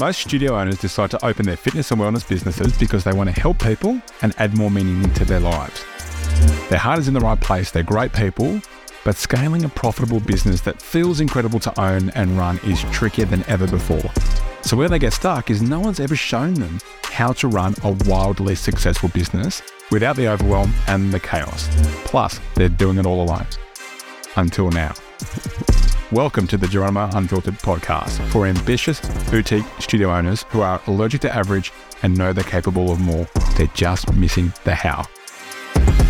Most studio owners decide to open their fitness and wellness businesses because they want to help people and add more meaning into their lives. Their heart is in the right place, they're great people, but scaling a profitable business that feels incredible to own and run is trickier than ever before. So, where they get stuck is no one's ever shown them how to run a wildly successful business without the overwhelm and the chaos. Plus, they're doing it all alone. Until now. Welcome to the Geronimo Unfiltered podcast for ambitious boutique studio owners who are allergic to average and know they're capable of more. They're just missing the how.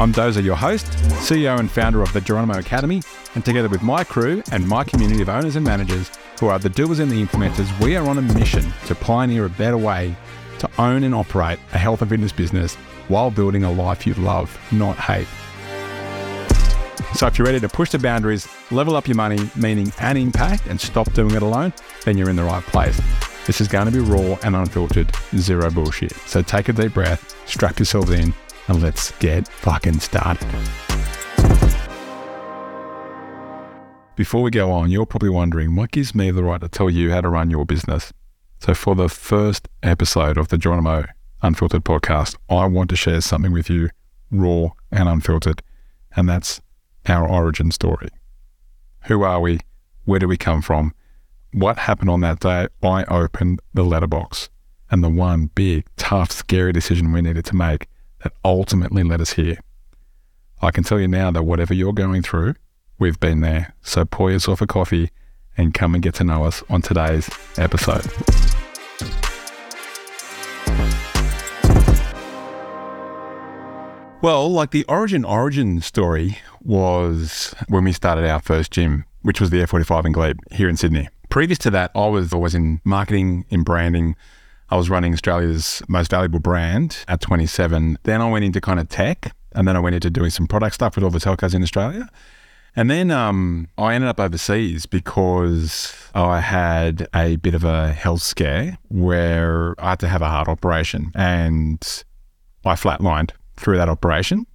I'm Doza, your host, CEO and founder of the Geronimo Academy, and together with my crew and my community of owners and managers who are the doers and the implementers, we are on a mission to pioneer a better way to own and operate a health and fitness business while building a life you love, not hate. So if you're ready to push the boundaries, level up your money, meaning and impact, and stop doing it alone, then you're in the right place. This is going to be raw and unfiltered, zero bullshit. So take a deep breath, strap yourselves in, and let's get fucking started. Before we go on, you're probably wondering what gives me the right to tell you how to run your business. So, for the first episode of the Geronimo Unfiltered podcast, I want to share something with you raw and unfiltered, and that's our origin story. Who are we? Where do we come from? What happened on that day I opened the letterbox and the one big, tough, scary decision we needed to make that ultimately led us here. I can tell you now that whatever you're going through, we've been there. So pour yourself a coffee and come and get to know us on today's episode. Well, like the origin origin story was when we started our first gym, which was the F45 in Glebe here in Sydney. Previous to that, I was always in marketing, in branding. I was running Australia's most valuable brand at 27. Then I went into kind of tech, and then I went into doing some product stuff with all the telcos in Australia. And then um, I ended up overseas because I had a bit of a health scare where I had to have a heart operation and I flatlined through that operation.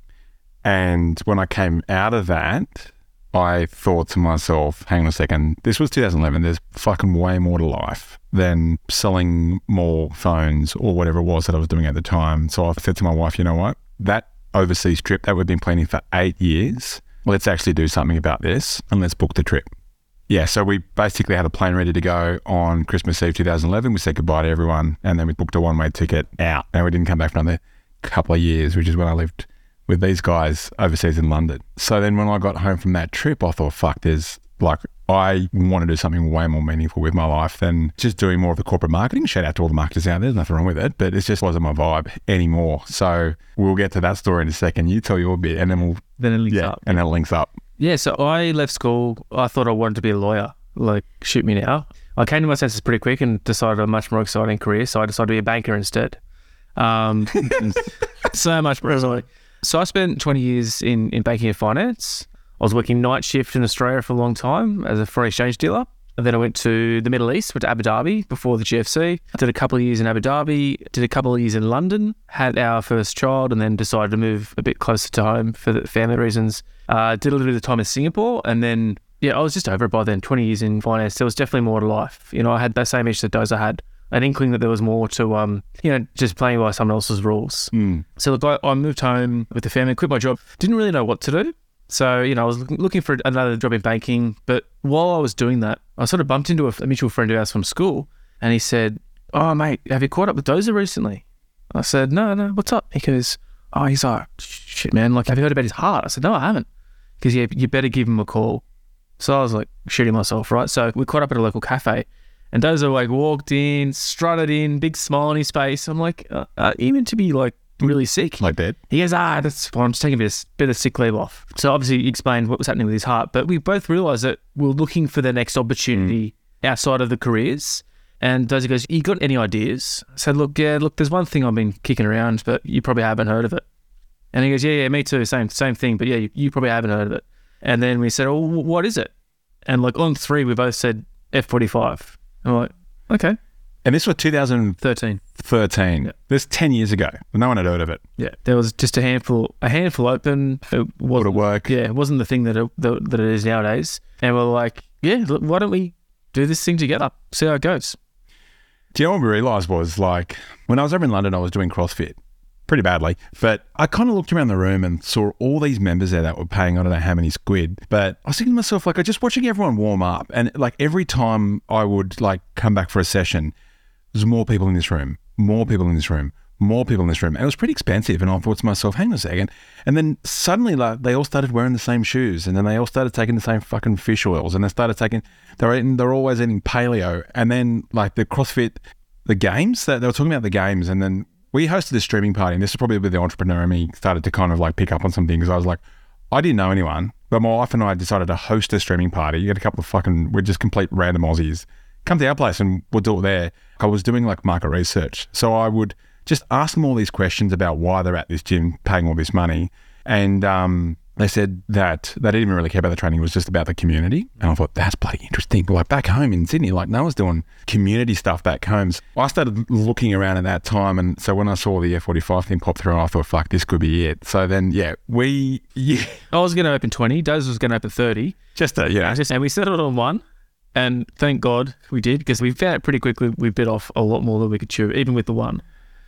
And when I came out of that, I thought to myself, hang on a second, this was 2011. There's fucking way more to life than selling more phones or whatever it was that I was doing at the time. So I said to my wife, you know what? That overseas trip that we've been planning for eight years, let's actually do something about this and let's book the trip. Yeah, so we basically had a plane ready to go on Christmas Eve 2011. We said goodbye to everyone and then we booked a one way ticket out and we didn't come back for another couple of years, which is when I lived with these guys overseas in London. So then when I got home from that trip, I thought, fuck, there's like, I want to do something way more meaningful with my life than just doing more of the corporate marketing. Shout out to all the marketers out there. There's nothing wrong with it, but it just wasn't my vibe anymore. So we'll get to that story in a second. You tell your bit and then we'll. Then it links yeah, up. And then it links up. Yeah, so I left school. I thought I wanted to be a lawyer. Like, shoot me now. I came to my senses pretty quick and decided a much more exciting career. So I decided to be a banker instead. Um, so much exciting. So I spent 20 years in, in banking and finance. I was working night shift in Australia for a long time as a foreign exchange dealer. And then I went to the Middle East, went to Abu Dhabi before the GFC. Did a couple of years in Abu Dhabi, did a couple of years in London, had our first child, and then decided to move a bit closer to home for the family reasons. Uh, did a little bit of time in Singapore, and then, yeah, I was just over it by then. 20 years in finance, there was definitely more to life. You know, I had that same issue that Doza had an inkling that there was more to, um, you know, just playing by someone else's rules. Mm. So look, I, I moved home with the family, quit my job, didn't really know what to do. So, you know, I was looking- looking for another job in banking. But while I was doing that, I sort of bumped into a, a mutual friend of ours from school. And he said, Oh, mate, have you caught up with Doza recently? I said, No, no, what's up? He goes, Oh, he's like, Shit, man, like, have you heard about his heart? I said, No, I haven't. Because yeah, you better give him a call. So I was like shooting myself, right? So we caught up at a local cafe. And Doza like walked in, strutted in, big smile on his face. I'm like, uh, uh, even to be like really sick. Like that. He goes, ah, that's fine. I'm just taking a bit of, bit of sick leave off. So obviously he explained what was happening with his heart, but we both realised that we're looking for the next opportunity outside of the careers. And Dozy goes, you got any ideas? I said, look, yeah, look, there's one thing I've been kicking around, but you probably haven't heard of it. And he goes, yeah, yeah, me too, same same thing, but yeah, you, you probably haven't heard of it. And then we said, oh, what is it? And like on three, we both said F45. We're like, okay, And this was 2013. 13. Yeah. This 10 years ago. No one had heard of it. Yeah, there was just a handful, a handful open. It Would wasn't it work? Yeah, it wasn't the thing that it, that, that it is nowadays. And we're like, yeah, look, why don't we do this thing together? See how it goes. Do you know what we realised was like when I was over in London, I was doing CrossFit pretty badly, but I kind of looked around the room and saw all these members there that were paying I don't know how many squid. But I was thinking to myself, like, I just watching everyone warm up, and like every time I would like come back for a session, there's more people in this room, more people in this room, more people in this room. And it was pretty expensive. And I thought to myself, hang on a second. And then suddenly, like, they all started wearing the same shoes. And then they all started taking the same fucking fish oils. And they started taking, they were eating, they're always eating paleo. And then, like, the CrossFit, the games, that they were talking about the games. And then we hosted a streaming party. And this is probably where the entrepreneur in me started to kind of like pick up on some things. I was like, I didn't know anyone, but my wife and I decided to host a streaming party. You get a couple of fucking, we're just complete random Aussies. Come to our place and we'll do it there. I was doing like market research. So I would, just ask them all these questions about why they're at this gym paying all this money. And um, they said that they didn't even really care about the training, it was just about the community. And I thought, that's bloody interesting. Like back home in Sydney, like no one's doing community stuff back home. So I started looking around at that time. And so when I saw the F45 thing pop through, I thought, fuck, this could be it. So then, yeah, we, yeah. I was going to open 20, Doze was going to open 30. Just a, yeah. And we settled on one. And thank God we did because we found pretty quickly we bit off a lot more than we could chew, even with the one.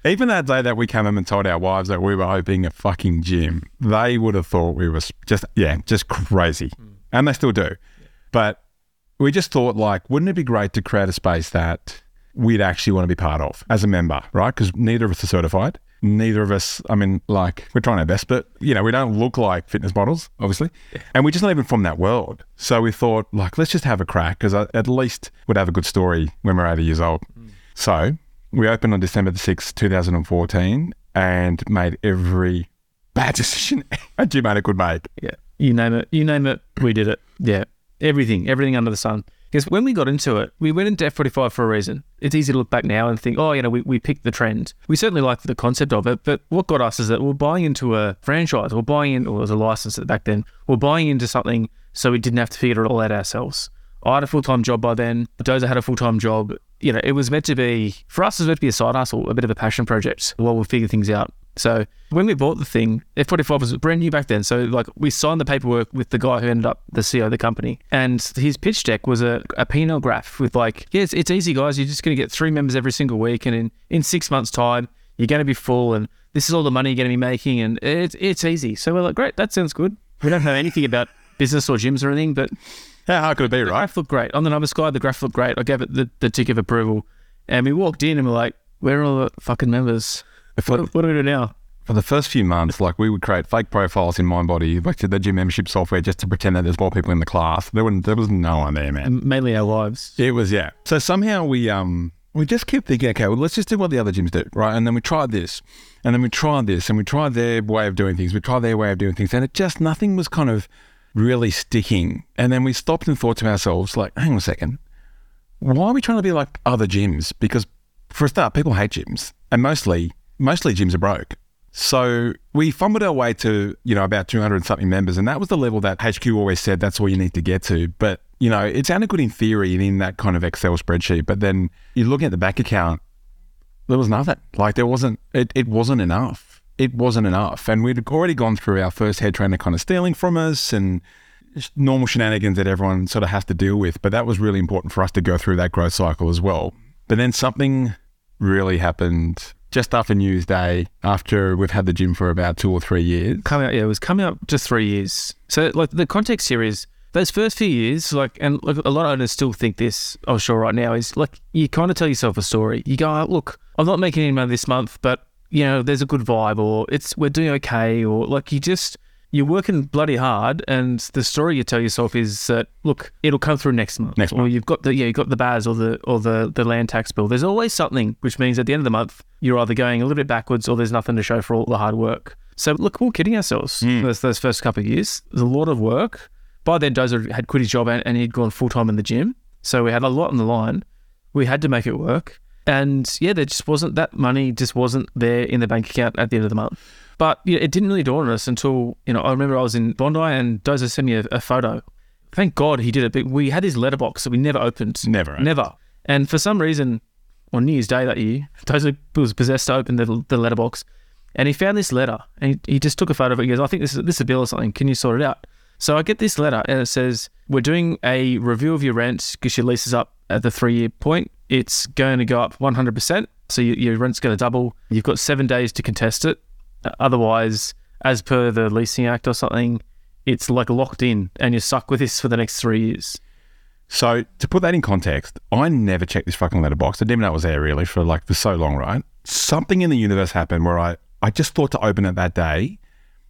Even that day that we came home and told our wives that we were opening a fucking gym, they would have thought we were just, yeah, just crazy. Mm. And they still do. Yeah. But we just thought, like, wouldn't it be great to create a space that we'd actually want to be part of as a member, right? Because neither of us are certified. Neither of us, I mean, like, we're trying our best, but, you know, we don't look like fitness models, obviously. Yeah. And we're just not even from that world. So we thought, like, let's just have a crack because at least we'd have a good story when we're 80 years old. Mm. So we opened on December the 6th, 2014, and made every bad decision a owner could make. Yeah. You name it. You name it. We did it. Yeah. Everything. Everything under the sun. Because when we got into it, we went into F45 for a reason. It's easy to look back now and think, oh, you know, we, we picked the trend. We certainly liked the concept of it, but what got us is that we're buying into a franchise, we're buying in, or was a license back then, we're buying into something so we didn't have to figure it all out ourselves. I had a full time job by then. Doza had a full time job. You know, it was meant to be, for us, it was meant to be a side hustle, a bit of a passion project while we figure things out. So when we bought the thing, F45 was brand new back then. So like we signed the paperwork with the guy who ended up the CEO of the company. And his pitch deck was a, a P&L graph with like, yeah, it's, it's easy, guys. You're just going to get three members every single week. And in, in six months' time, you're going to be full. And this is all the money you're going to be making. And it's, it's easy. So we're like, great, that sounds good. We don't know anything about business or gyms or anything, but how hard could it be, the right? graph looked great. On the numbers sky, the graph looked great. I gave it the, the tick of approval. And we walked in and we're like, where are all the fucking members? What, what do we do now? For the first few months, like we would create fake profiles in MindBody, like the gym membership software, just to pretend that there's more people in the class. There, wouldn't, there was no one there, man. Mainly our wives. It was, yeah. So somehow we um we just kept thinking, okay, well, let's just do what the other gyms do, right? And then we tried this, and then we tried this, and we tried their way of doing things. We tried their way of doing things, and it just nothing was kind of really sticking. And then we stopped and thought to ourselves, like, hang on a second, why are we trying to be like other gyms? Because for a start, people hate gyms, and mostly, mostly gyms are broke. So we fumbled our way to, you know, about 200 something members. And that was the level that HQ always said that's all you need to get to. But, you know, it sounded good in theory and in that kind of Excel spreadsheet. But then you're looking at the bank account, there was nothing. Like there wasn't, it, it wasn't enough it wasn't enough. And we'd already gone through our first head trainer kind of stealing from us and normal shenanigans that everyone sort of has to deal with. But that was really important for us to go through that growth cycle as well. But then something really happened just after New Year's Day, after we've had the gym for about two or three years. Coming up, yeah, it was coming up to three years. So, like, the context here is those first few years, like, and like, a lot of owners still think this, I'm sure right now, is like, you kind of tell yourself a story. You go, oh, look, I'm not making any money this month, but you know, there's a good vibe or it's we're doing okay or like you just you're working bloody hard and the story you tell yourself is that look, it'll come through next month. Next month. Or you've got the yeah, you've got the BAS or the or the, the land tax bill. There's always something which means at the end of the month you're either going a little bit backwards or there's nothing to show for all the hard work. So look, we're kidding ourselves mm. those, those first couple of years. There's a lot of work. By then Doza had quit his job and, and he'd gone full time in the gym. So we had a lot on the line. We had to make it work. And yeah, there just wasn't that money just wasn't there in the bank account at the end of the month. But yeah, it didn't really dawn on us until, you know, I remember I was in Bondi and Doza sent me a, a photo. Thank God he did it. But we had his letterbox that we never opened. Never. Eh? Never. And for some reason, on New Year's Day that year, Doza was possessed to open the, the letterbox. And he found this letter and he, he just took a photo of it. He goes, I think this is, this is a bill or something. Can you sort it out? So I get this letter and it says, We're doing a review of your rent because your lease is up at the three year point it's going to go up 100%. So your, rent's going to double. You've got seven days to contest it. Uh, Otherwise, as per the Leasing Act or something, it's like locked in and you're stuck with this for the next three years. So to put that in context, I never checked this fucking letterbox. I didn't even know it was there really for like for so long, right? Something in the universe happened where I, I just thought to open it that day.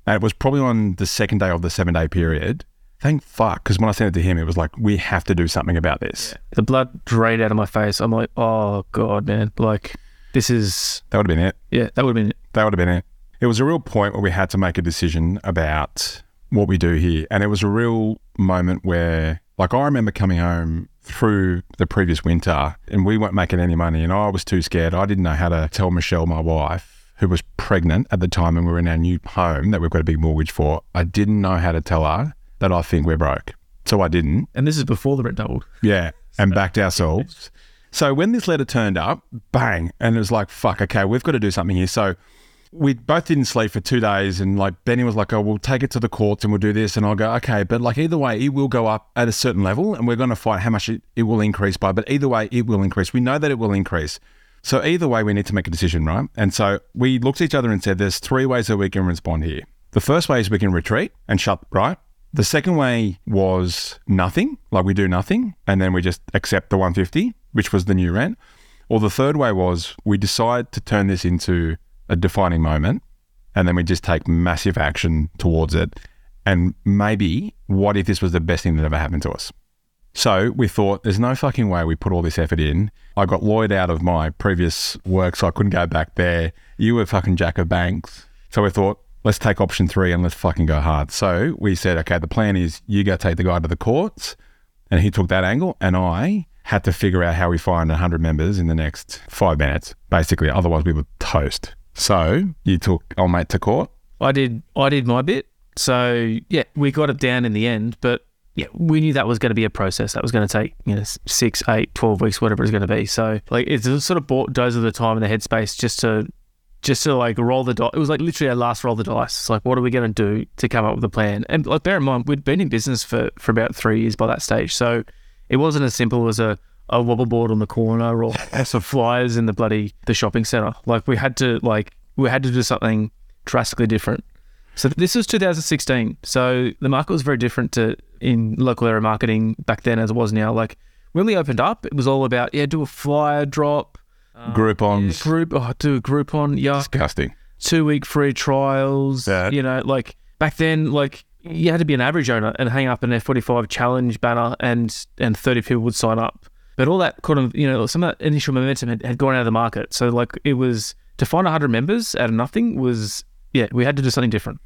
And it was probably on the second day of the seven day period. Thank fuck. Because when I sent it to him, it was like, we have to do something about this. The blood drained out of my face. I'm like, oh God, man. Like, this is, That would have been it. yeah, that would have been it. That would have been it. It was a real point where we had to make a decision about what we do here. And it was a real moment where, like, I remember coming home through the previous winter and we weren't making any money. And I was too scared. I didn't know how to tell Michelle, my wife, who was pregnant at the time and we were in our new home that we've got a big mortgage for. I didn't know how to tell her that I think we're broke. So I didn't. And this is before the rent doubled. Yeah, and backed ourselves. So when this letter turned up, bang, and it was like, fuck, okay, we've got to do something here. So we both didn't sleep for two days, and like Benny was like, oh, we'll take it to the courts and we'll do this. And I'll go, okay, but like either way, it will go up at a certain level, and we're going to fight how much it, it will increase by. But either way, it will increase. We know that it will increase. So either way, we need to make a decision, right? And so we looked at each other and said, there's three ways that we can respond here. The first way is we can retreat and shut, right? The second way was nothing, like we do nothing, and then we just accept the 150, which was the new rent. Or the third way was we decide to turn this into a defining moment, and then we just take massive action towards it. And maybe, what if this was the best thing that ever happened to us? So we thought, there's no fucking way we put all this effort in. I got Lloyd out of my previous work, so I couldn't go back there. You were fucking Jack of Banks. So we thought, let's take option three and let's fucking go hard. So we said, okay, the plan is you go take the guy to the courts. And he took that angle. And I had to figure out how we find 100 members in the next five minutes, basically. Otherwise, we would toast. So you took old mate to court. I did I did my bit. So yeah, we got it down in the end, but yeah, we knew that was going to be a process that was going to take, you know, six, eight, 12 weeks, whatever it's going to be. So like it's a sort of bought of the time and the headspace just to just to like roll the dice. It was like literally our last roll the dice. It's like, what are we going to do to come up with a plan? And like, bear in mind, we'd been in business for, for about three years by that stage. So it wasn't as simple as a, a wobble board on the corner or some flyers in the bloody, the shopping center. Like we had to like, we had to do something drastically different. So this was 2016. So the market was very different to in local area marketing back then as it was now. Like when we opened up, it was all about, yeah, do a flyer drop, Um, Groupons. group, oh, do a Groupon, yeah, Disgusting. two week free trials. Yeah. You know, like back then, like you had to be an average owner and hang up an F45 challenge banner and and 30 people would sign up. But all that kind of, you know, some of that initial momentum had, had gone out of the market. So like it was to find 100 members out of nothing was, yeah, we had to do something different.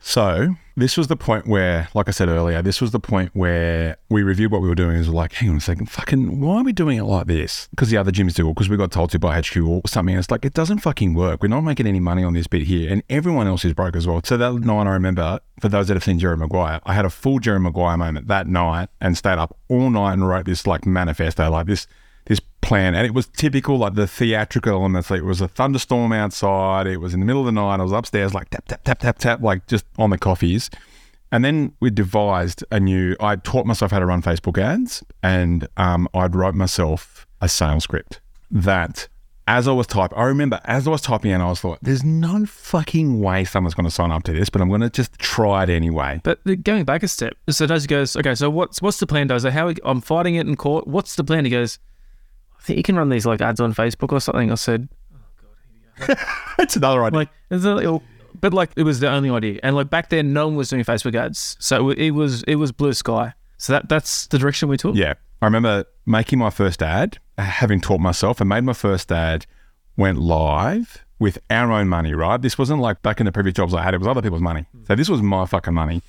So this was the point where, like I said earlier, this was the point where we reviewed what we were doing. and was like, hang on a second, fucking, why are we doing it like this? Because the other gyms do, it, because we got told to by HQ or something. And it's like, it doesn't fucking work. We're not making any money on this bit here, and everyone else is broke as well. So that night, I remember, for those that have seen Jerry Maguire, I had a full Jerry Maguire moment that night and stayed up all night and wrote this like manifesto, like this plan, and it was typical, like the theatrical elements. Like it was a thunderstorm outside. It was in the middle of the night. I was upstairs, like tap tap tap tap tap, like just on the coffees. And then we devised a new. I taught myself how to run Facebook ads, and um, I'd wrote myself a sales script that. As I was typing, I remember as I was typing and I was like, there's no fucking way someone's going to sign up to this, but I'm going to just try it anyway. But going back a step, so Dozy goes, okay, so what's what's the plan, Dozy? How I'm fighting it in court. What's the plan? He goes, you can run these like ads on Facebook or something. I said, oh god, That's another idea. like, is it, it'll- but like it was the only idea, and like back then, no one was doing Facebook ads, so it was it was blue sky. So that that's the direction we took. Yeah. I remember making my first ad, having taught myself and made my first ad, went live with our own money, right? This wasn't like back in the previous jobs I had, it was other people's money. Hmm. So this was my fucking money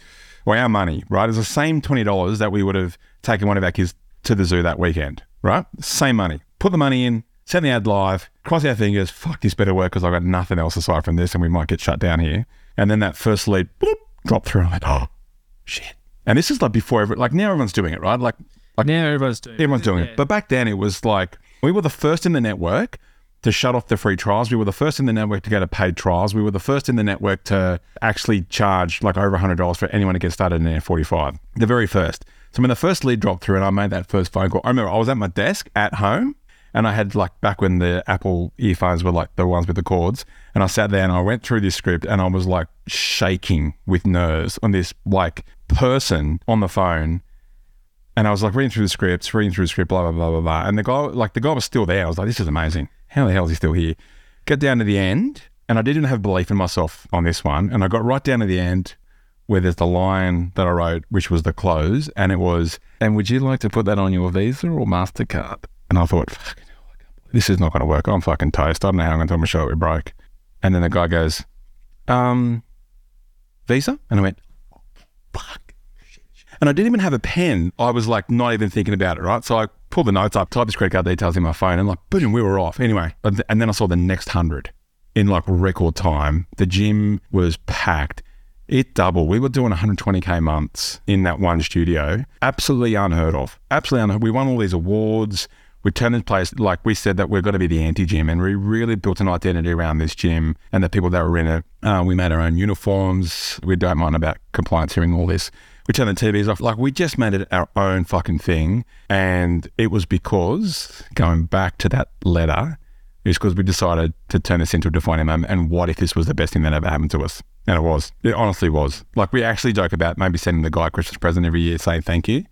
or our money, right? It's the same $20 that we would have taken one of our kids to the zoo that weekend, right? Same money. Put the money in, send the ad live, cross our fingers, fuck, this better work because I've got nothing else aside from this and we might get shut down here. And then that first lead, bloop, dropped through. I went, oh, shit. And this is like before, every, like now everyone's doing it, right? Like, like Now everyone's doing. it. Everyone's doing Yeah. it. But back then, it was like we were the first in the network to shut off the free trials. We were the first in the network to go to paid trials. We were the first in the network to actually charge like over $100 for anyone to get started in F45. The very first. So when the first lead dropped through and I made that first phone call, I remember I was at my desk at home And I had like back when the Apple earphones were like the ones with the cords. And I sat there and I went through this script and I was like shaking with nerves on this like person on the phone. And I was like reading through the scripts, reading through the script, blah, blah, blah, blah, blah. And the guy, like the guy was still there. I was like, this is amazing. How the hell is he still here? Get down to the end. And I didn't have belief in myself on this one. And I got right down to the end where there's the line that I wrote, which was the close. And it was, and would you like to put that on your Visa or MasterCard? And I thought, believe this is not going to work. I'm fucking toast. I don't know how I'm going to tell my show it broke. And then the guy goes, um, Visa? And I went, fuck. And I didn't even have a pen. I was like not even thinking about it, right? So I pulled the notes up, typed his credit card details in my phone, and like, boom, we were off. Anyway, and then I saw the next hundred in like record time. The gym was packed. It doubled. We were doing 120k months in that one studio. Absolutely unheard of. Absolutely unheard. We won all these awards. We turned this place like we said that we're going to be the anti-gym, and we really built an identity around this gym and the people that were in it. Uh, we made our own uniforms. We don't mind about compliance hearing all this we turned the TVs off. Like we just made it our own fucking thing. And it was because going back to that letter, is because we decided to turn this into a defining moment. And what if this was the best thing that ever happened to us? And it was. It honestly was. Like we actually joke about maybe sending the guy a Christmas present every year saying thank you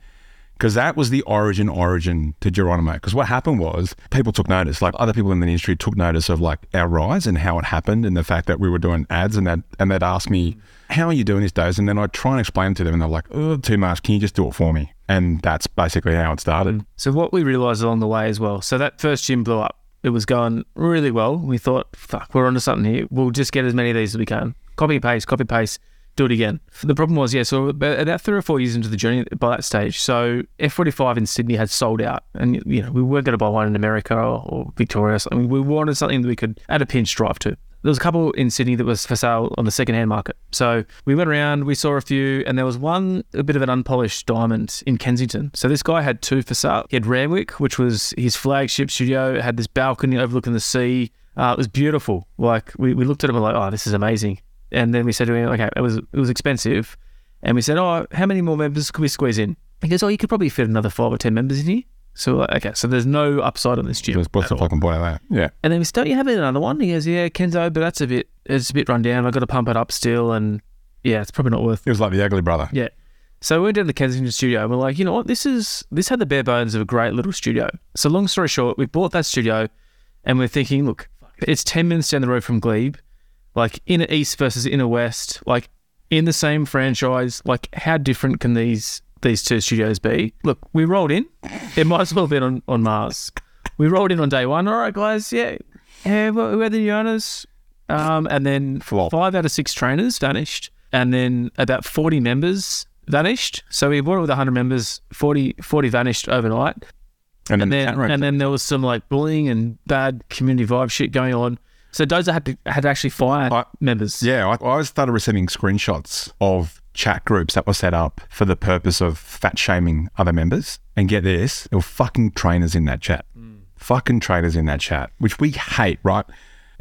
because that was the origin origin to Geronimo. Because what happened was people took notice, like other people in the industry took notice of like our rise and how it happened, and the fact that we were doing ads, and that and they'd ask me, "How are you doing these days?" And then I'd try and explain to them, and they're like, "Oh, too much. Can you just do it for me?" And that's basically how it started. Mm. So what we realized along the way as well. So that first gym blew up. It was going really well. We thought, "Fuck, we're onto something here. We'll just get as many of these as we can. Copy paste, copy paste." Do it again. The problem was, yeah, so about three or four years into the journey by that stage, so F45 in Sydney had sold out, and you know we weren't going to buy one in America or, or Victoria. I mean, we wanted something that we could add a pinch drive to. There was a couple in Sydney that was for sale on the second-hand market. So we went around, we saw a few, and there was one a bit of an unpolished diamond in Kensington. So this guy had two for sale. He had Randwick, which was his flagship studio. It had this balcony overlooking the sea. Uh, it was beautiful. Like we, we looked at it and we're like, oh, this is amazing. And then we said to him, okay, it was it was expensive, and we said, oh, how many more members could we squeeze in? He goes, oh, you could probably fit another five or ten members in here. So okay, so there's no upside on this gym. what's the fucking point of that? Yeah. And then we said, don't you have another one? He goes, yeah, Kenzo, but that's a bit it's a bit run down. I've got to pump it up still, and yeah, it's probably not worth. It was like the ugly brother. Yeah. So we went down to the Kensington studio and we're like, you know what, this is this had the bare bones of a great little studio. So long story short, we bought that studio and we're thinking, look, it's ten minutes down the road from Glebe like inner east versus inner west, like in the same franchise. Like how different can these these two studios be? Look, we rolled in. It might as well have been on, on Mars. We rolled in on day one. All right, guys. Yeah, yeah. We're the owners. Um, and then Flop. five out of six trainers vanished, and then about forty members vanished. So we bought it with 100 members, 40, 40 vanished overnight. And, And then, then, and then there was some like bullying and bad community vibe shit going on. So Doza had to had to actually fire I- members. yeah, I, I started receiving screenshots of chat groups that were set up for the purpose of fat shaming other members. And get this, there were fucking trainers in that chat. Hmm. Fucking trainers in that chat, which we hate, right?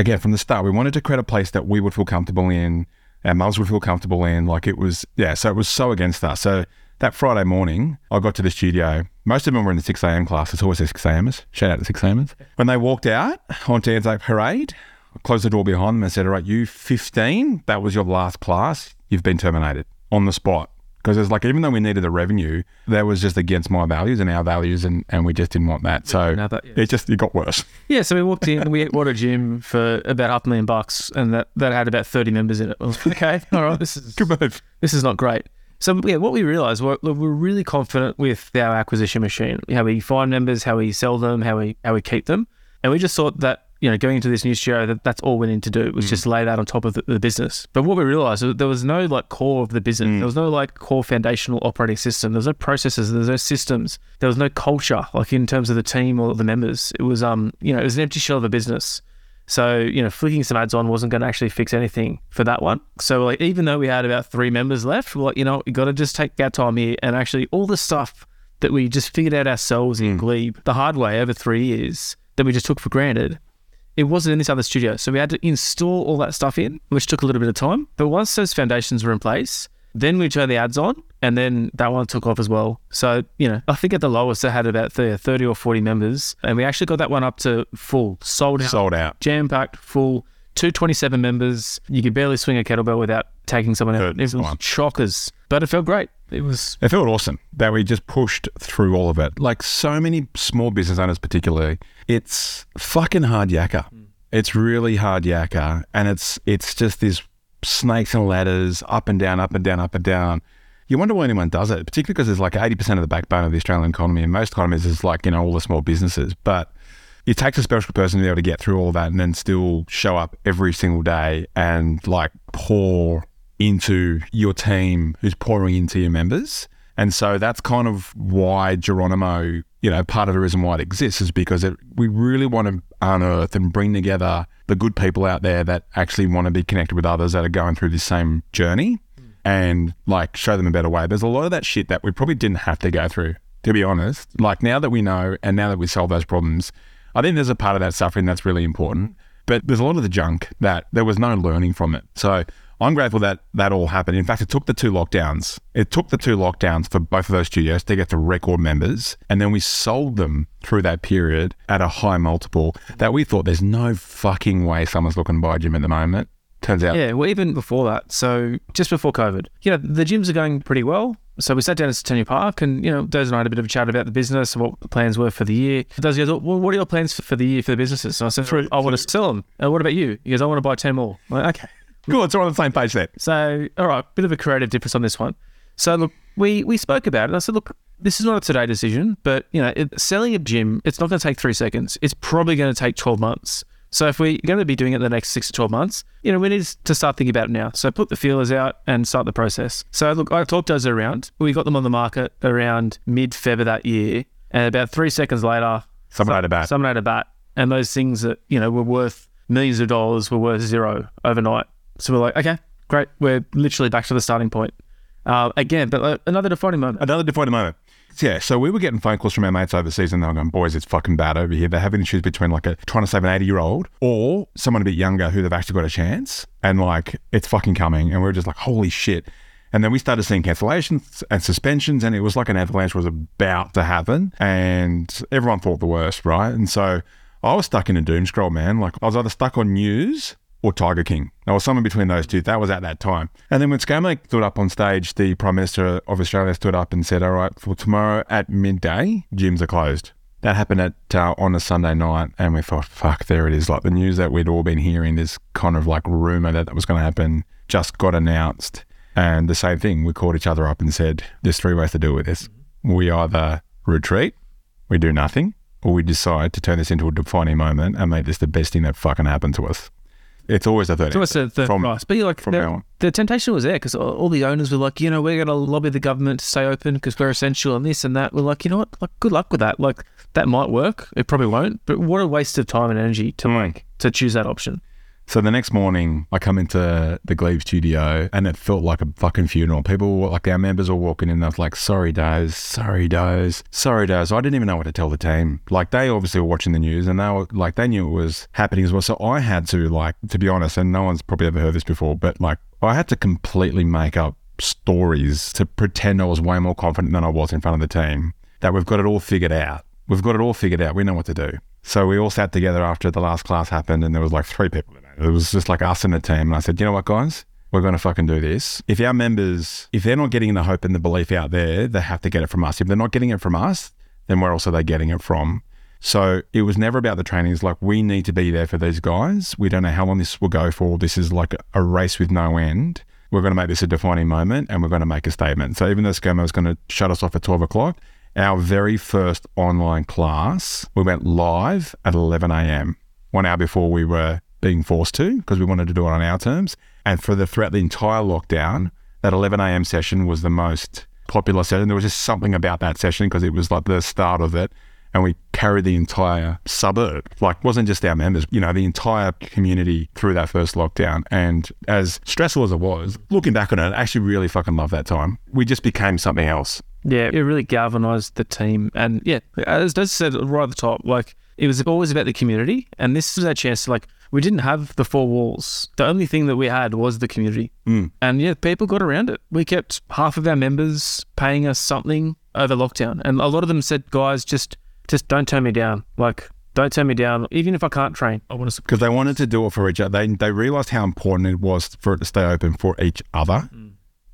Again, from the start, we wanted to create a place that we would feel comfortable in, our mums would feel comfortable in. Like it was, yeah, so it was so against us. So that Friday morning, I got to the studio. Most of them were in the 6 a.m. class. It's always the 6 a.m.ers. Shout out to 6 a.m.ers. When they walked out onto Anzac Parade, I closed the door behind them and said, All right, you 15, that was your last class. You've been terminated on the spot. Because it's like, even though we needed the revenue, that was just against my values and our values, and, and we just didn't want that. So didn't that, yeah. it just it got worse. Yeah, so we walked in, we bought a gym for about half a million bucks, and that, that had about thirty members in it. Was okay, all right, this is Good move. this is not great. So yeah, what we realised, we're, we're really confident with our acquisition machine, how we find members, how we sell them, how we how we keep them, and we just thought that you know going into this new studio that that's all we need to do was mm. just lay that on top of the, the business. But what we realised was there was no like core of the business, mm. there was no like core foundational operating system, there was no processes, there was no systems, there was no culture like in terms of the team or the members. It was um you know it was an empty shell of a business. So, you know, flicking some ads on wasn't going to actually fix anything for that one. So, like, even though we had about three members left, we're like, you know, we got to just take our time here and actually all the stuff that we just figured out ourselves in mm. Glebe the hard way over three years that we just took for granted. It wasn't in this other studio. So we had to install all that stuff in, which took a little bit of time. But once those foundations were in place, then we turned the ads on And then that one took off as well. So, you know, I think at the lowest it had about 30, 30 or 40 members. And we actually got that one up to full, sold out, Sold out. jam packed, full. 227 members. You could barely swing a kettlebell without taking someone out. It was shockers, but it felt great. It was It felt awesome that we just pushed through all of it. Like so many small business owners, particularly, it's fucking hard yakka. Hmm. It's really hard yakka, and it's it's just these snakes and ladders, up and down, up and down, up and down. You wonder why anyone does it, particularly because it's like eighty percent of the backbone of the Australian economy, and most economies is like you know all the small businesses, but. It takes a special person to be able to get through all that and then still show up every single day and like pour into your team who's pouring into your members. And so that's kind of why Geronimo, you know, part of the reason why it exists is because it, we really want to unearth and bring together the good people out there that actually want to be connected with others that are going through this same journey and like show them a better way. There's a lot of that shit that we probably didn't have to go through, to be honest. Like now that we know and now that we solve those problems, I think there's a part of that suffering that's really important. But there's a lot of the junk that there was no learning from it. So I'm grateful that that all happened. In fact, it took the two lockdowns. It took the two lockdowns for both of those studios to get to record members. And then we sold them through that period at a high multiple that we thought there's no fucking way someone's looking to buy a gym at the moment. Turns out Yeah, well, even before that. So just before COVID, you know, the gyms are going pretty well. So we sat down at Centennial Park and, you know, Doze and I had a bit of a chat about the business and what the plans were for the year. Doze goes, well, what are your plans for the year for the businesses? And I said, I want to sell them. And uh, what about you? He goes, I want to buy 10 more. I'm like, okay. Cool, it's all on the same page there. So, all right, bit of a creative difference on this one. So, look, we we spoke about it. I said, look, this is not a today decision, but you know, it, selling a gym, it's not going to take three seconds. It's probably going to take twelve months. So, if we're going to be doing it in the next six to twelve months, you know, we need to start thinking about it now. So, put the feelers out and start the process. So, look, I talked those around. We got them on the market around mid February that year, and about three seconds later, Someone had a bat. someone had a bat, and those things that you know were worth millions of dollars were worth zero overnight. So we're like, okay, great, we're literally back to the starting point uh, again. But uh, another defining moment. Another defining moment. Yeah, so we were getting phone calls from our mates overseas and they were going, boys, it's fucking bad over here. They're having issues between like a trying to save an 80 year old or someone a bit younger who they've actually got a chance and like it's fucking coming. And we are just like, holy shit. And then we started seeing cancellations and suspensions and it was like an avalanche was about to happen and everyone thought the worst, right? And so I was stuck in a doom scroll, man. Like I was either stuck on news or Tiger King. Was somewhere between those two. That was at that time. And then when ScoMo stood up on stage, the Prime Minister of Australia stood up and said, all right, for tomorrow at midday, gyms are closed. That happened at uh, on a Sunday night, and we thought, "Fuck, there it is!" Like the news that we'd all been hearing, this kind of like rumor that that was going to happen, just got announced. And the same thing, we called each other up and said, "There's three ways to deal with this. We either retreat, we do nothing, or we decide to turn this into a defining moment and make this the best thing that fucking happened to us." It's always a third. It's almost a third From- price. But you're like, from the, the temptation was there because all, all the owners were like, you know, we're going to lobby the government to stay open because we're essential and this and that. We're like, you know what? Like, good luck with that. Like, that might work. It probably won't. But what a waste of time and energy to Mm. like to choose that option. So the next morning, I come into the Glebe studio and it felt like a fucking funeral. People, were- like our members, were walking in. I was like, "Sorry, Doze. Sorry, Doze. Sorry, Doze." I didn't even know what to tell the team. Like they obviously were watching the news and they were like, they knew it was happening as well. So I had to, like, to be honest, and no one's probably ever heard this before, but like, I had to completely make up stories to pretend I was way more confident than I was in front of the team. That we've got it all figured out. We've got it all figured out. We know what to do. So we all sat together after the last class happened, and there was like three people in it. Was just like us and the team. And I said, you know what, guys? We're going to fucking do this. If our members, if they're not getting the hope and the belief out there, they have to get it from us. If they're not getting it from us, then where else are they getting it from? So it was never about the trainings. Like we need to be there for these guys. We don't know how long this will go for. This is like a race with no end. We're going to make this a defining moment and we're going to make a statement. So even though ScoMo was going to shut us off at 12 o'clock, our very first online class, we went live at 11 a.m., one hour before we were being forced to because we wanted to do it on our terms. And for the throughout the entire lockdown, that 11 a.m. session was the most popular session. There was just something about that session because it was like the start of it. And we carried the entire suburb, like wasn't just our members, you know, the entire community through that first lockdown. And as stressful as it was, looking back on it, I actually really fucking love that time. We just became something else. Yeah, it really galvanized the team. And yeah, as Des said right at the top, like it was always about the community. And this was our chance to like, we didn't have the four walls. The only thing that we had was the community. Mm. And yeah, people got around it. We kept half of our members paying us something over lockdown. And a lot of them said, guys, just just don't turn me down. Like, don't turn me down. Even if I can't train, I want to support. because they wanted to do it for each other. They they realized how important it was for it to stay open for each other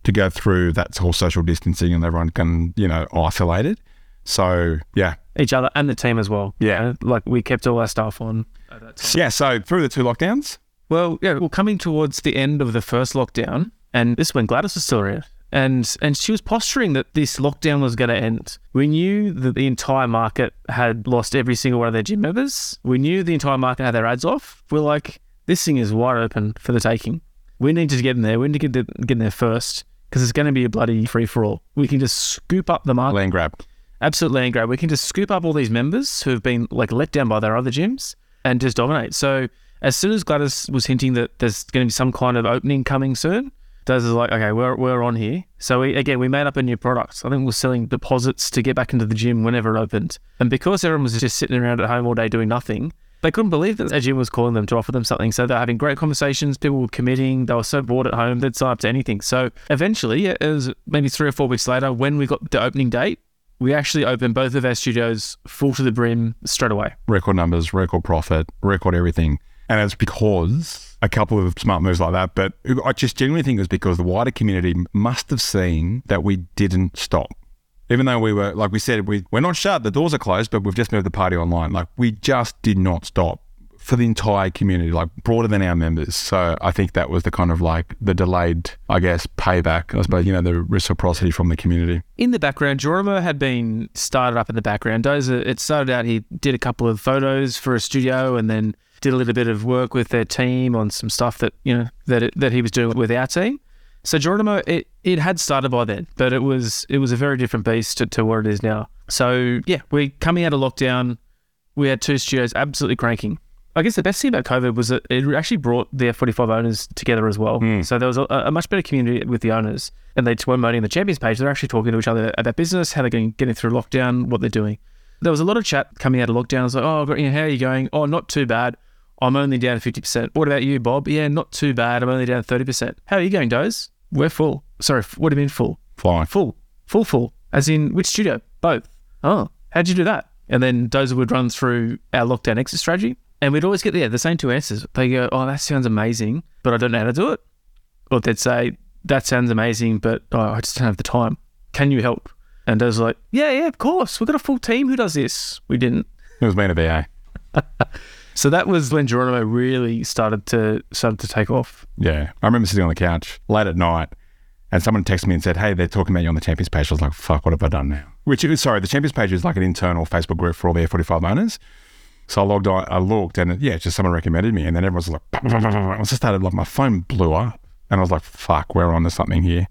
to go through that whole social distancing and everyone can you know isolated. So yeah, each other and the team as well. Yeah. You know, like we kept all our stuff on at that time. yeah. So through the two lockdowns, Well, yeah, well, coming towards the end of the first lockdown, and this is when Gladys was still around, and and she was posturing that this lockdown was going to end. We knew that the entire market had lost every single one of their gym members. We knew the entire market had their ads off. We're like, this thing is wide open for the taking. We need to get in there. We need to get, get in there first because it's going to be a bloody free for all. We can just scoop up the market land grab. absolute land grab. We can just scoop up all these members who have been like let down by their other gyms and just dominate. So as soon as Gladys was hinting that there's going to be some kind of opening coming soon, Does is like, okay, we're, we're on here. So we again we made up a new product. I think we're selling deposits to get back into the gym whenever it opened. And because everyone was just sitting around at home all day doing nothing, they couldn't believe that a gym was calling them to offer them something. So they're having great conversations. People were committing. They were so bored at home they'd sign up to anything. So eventually, it was maybe three or four weeks later when we got the opening date. We actually opened both of our studios full to the brim straight away. record numbers, record profit, record everything. And it's because a couple of smart moves like that. But I just genuinely think it was because the wider community must have seen that we didn't stop. Even though we were, like we said, we, we're not shut, the doors are closed, but we've just moved the party online. Like we just did not stop for the entire community, like broader than our members. So I think that was the kind of like the delayed, I guess, payback, I suppose, you know, the reciprocity from the community. In the background, Geronimo had been started up in the background. Doza, it started out, he did a couple of photos for a studio and then did a little bit of work with their team on some stuff that, you know, that, it, that he was doing with our team. So Geronimo, it, it had started by then, but it was it was a very different beast to, to what it is now. So yeah, we're coming out of lockdown. We had two studios absolutely cranking. I guess the best thing about COVID was that it actually brought the F45 owners together as well. Hmm. So there was a, a much better community with the owners, and they weren't promoting the champions page. They're actually talking to each other about business, how they're getting, getting through lockdown, what they're doing. There was a lot of chat coming out of lockdown. I was like, oh, how are you going? Oh, not too bad. I'm only down 50%. What about you, Bob? Yeah, not too bad. I'm only down 30%. How are you going, Doze? We're full. Sorry, what do you mean full? Flying. Full. Full, full. As in which studio? Both. Oh, how'd you do that? And then Doza would run through our lockdown exit strategy. And we'd always get yeah, the same two answers. They go, oh, that sounds amazing, but I don't know how to do it. Or they'd say, that sounds amazing, but oh, I just don't have the time. Can you help? And I was like, yeah, yeah, of course. We've got a full team who does this. We didn't. It was me and a VA. So that was when Geronimo really started to started to take off. Yeah. I remember sitting on the couch late at night and someone texted me and said, Hey, they're talking about you on the Champions page. I was like, Fuck, what have I done now? Which sorry, the Champions page is like an internal Facebook group for all the F45 owners. So I logged on, I looked and yeah, just someone recommended me. And then everyone's like, I just started, like, my phone blew up and I was like, Fuck, we're on to something here.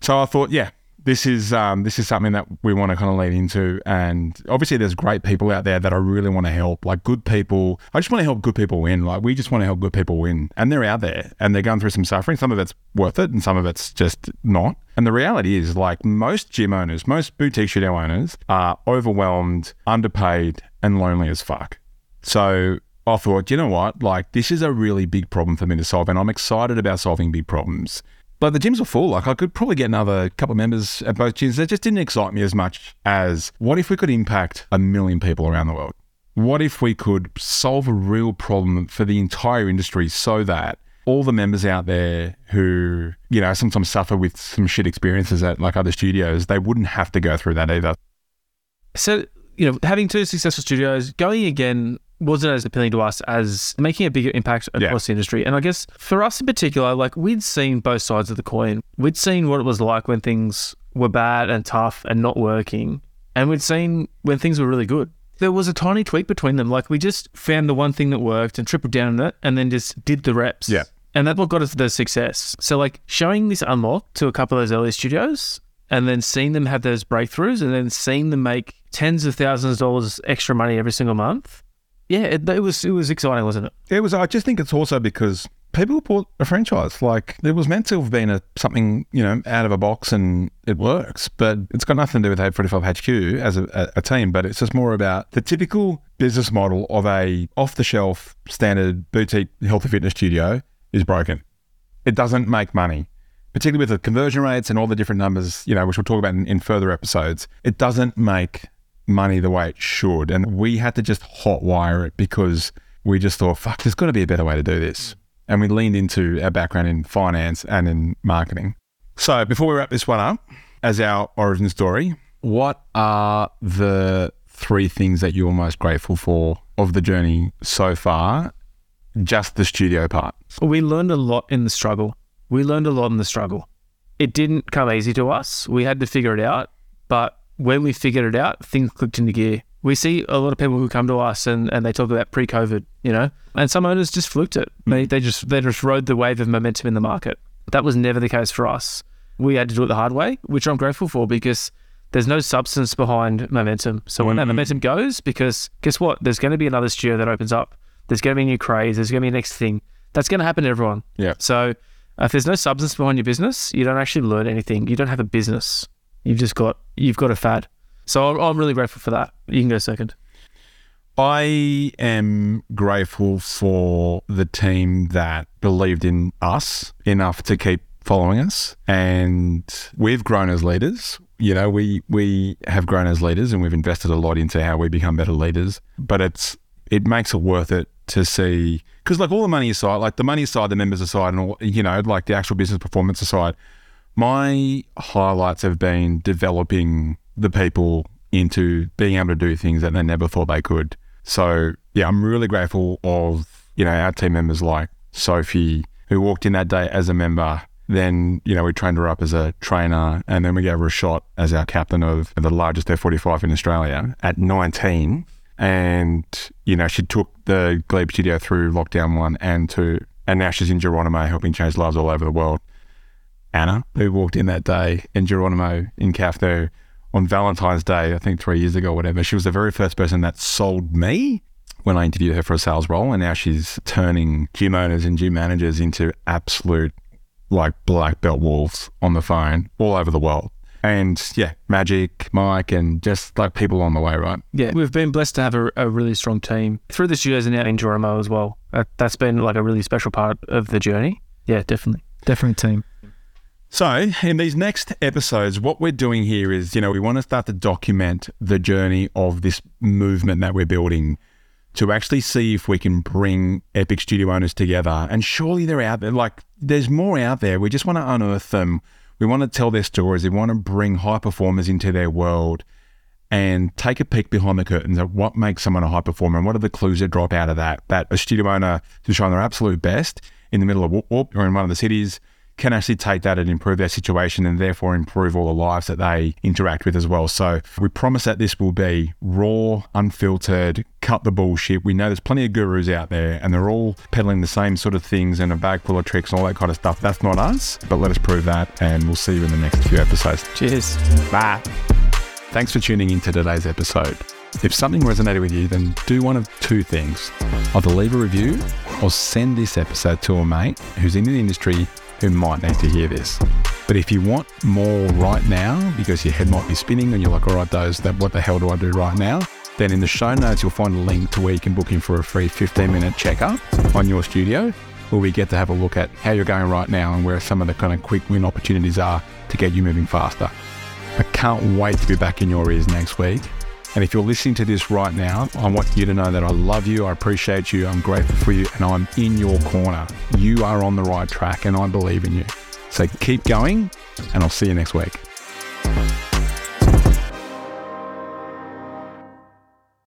So I thought, yeah, this is um, this is something that we want to kind of lean into, and obviously there's great people out there that I really want to help, like good people. I just want to help good people win. Like we just want to help good people win, and they're out there and they're going through some suffering. Some of it's worth it, and some of it's just not. And the reality is, like most gym owners, most boutique studio owners are overwhelmed, underpaid, and lonely as fuck. So I thought, you know what? Like, this is a really big problem for me to solve, and I'm excited about solving big problems. But the gyms were full. Like, I could probably get another couple of members at both gyms. That just didn't excite me as much as what if we could impact a million people around the world? What if we could solve a real problem for the entire industry so that all the members out there who, you know, sometimes suffer with some shit experiences at like other studios, they wouldn't have to go through that either. So, you know, having two successful studios, going again wasn't as appealing to us as making a bigger impact Yeah. across the industry. And I guess for us in particular, like we'd seen both sides of the coin. We'd seen what it was like when things were bad and tough and not working. And we'd seen when things were really good. There was a tiny tweak between them. Like we just found the one thing that worked and tripled down on it and then just did the reps. Yeah. And that's what got us the success. So like showing this unlock to a couple of those early studios and then seeing them have those breakthroughs and then seeing them make tens of thousands of dollars extra money every single month. Yeah, it, it was it was exciting, wasn't it? It was. I just think it's also because people bought a franchise. Like it was meant to have been a something you know out of a box and it works, but it's got nothing to do with F45 HQ as a, a, a team. But it's just more about the typical business model of a off the shelf standard boutique health and fitness studio is broken. It doesn't make money. Particularly with the conversion rates and all the different numbers, you know, which we'll talk about in, in further episodes, it doesn't make money the way it should. And we had to just hotwire it because we just thought, fuck, there's got to be a better way to do this. And we leaned into our background in finance and in marketing. So before we wrap this one up, as our origin story, what are the three things that you're most grateful for of the journey so far? Just the studio part. We learned a lot in the struggle. We learned a lot in the struggle. It didn't come easy to us. We had to figure it out. But when we figured it out, things clicked into gear. We see a lot of people who come to us and, and they talk about pre COVID, you know, and some owners just fluked it. They, they just they just rode the wave of momentum in the market. That was never the case for us. We had to do it the hard way, which I'm grateful for because there's no substance behind momentum. So when that Mhm. momentum goes, because guess what? There's going to be another studio that opens up. There's going to be a new craze. There's going to be a next thing. That's going to happen to everyone. Yeah. So if there's no substance behind your business, you don't actually learn anything. You don't have a business. You've just got you've got a fad. So I'm, really grateful for that. You can go second. I am grateful for the team that believed in us enough to keep following us. And we've grown as leaders. You know, we we have grown as leaders and we've invested a lot into how we become better leaders. But it's it makes it worth it to see because like all the money aside, like the money aside, the members aside, and all you know, like the actual business performance aside, my highlights have been developing the people into being able to do things that they never thought they could. So yeah, I'm really grateful of you know our team members like Sophie who walked in that day as a member. Then you know we trained her up as a trainer, and then we gave her a shot as our captain of the largest F45 in Australia at 19. And you know she took the Glebe Studio through lockdown one and two, and now she's in Geronimo helping change lives all over the world. Anna, who walked in that day in Geronimo in Kathmandu on Valentine's Day, I think three years ago or whatever. She was the very first person that sold me when I interviewed her for a sales role. And now she's turning gym owners and gym managers into absolute like black belt wolves on the phone all over the world. And yeah, Magic, Mike, and just like people on the way, right? Yeah, we've been blessed to have a, a really strong team through the studios and out in Geronimo as well. That, that's been like a really special part of the journey. Yeah, definitely, definitely team. So, in these next episodes, what we're doing here is, you know, we want to start to document the journey of this movement that we're building to actually see if we can bring Epic Studio owners together. And surely they're out there. Like, there's more out there. We just want to unearth them. We want to tell their stories. We want to bring high performers into their world and take a peek behind the curtains at what makes someone a high performer and what are the clues that drop out of that. That a studio owner who's showing their absolute best in the middle of Whoop or in one of the cities can actually take that and improve their situation and therefore improve all the lives that they interact with as well. So we promise that this will be raw, unfiltered, cut the bullshit. We know there's plenty of gurus out there and they're all peddling the same sort of things and a bag full of tricks and all that kind of stuff. That's not us, but let us prove that and we'll see you in the next few episodes. Cheers. Bye. Thanks for tuning in to today's episode. If something resonated with you, then do one of two things. Either leave a review or send this episode to a mate who's in the industry who might need to hear this. But if you want more right now, because your head might be spinning and you're like, all right, those, that, what the hell do I do right now? Then in the show notes, you'll find a link to where you can book in for a free 15 minute checkup on your studio, where we get to have a look at how you're going right now and where some of the kind of quick win opportunities are to get you moving faster. I can't wait to be back in your ears next week. And if you're listening to this right now, I want you to know that I love you, I appreciate you, I'm grateful for you, and I'm in your corner. You are on the right track, and I believe in you. So keep going, and I'll see you next week.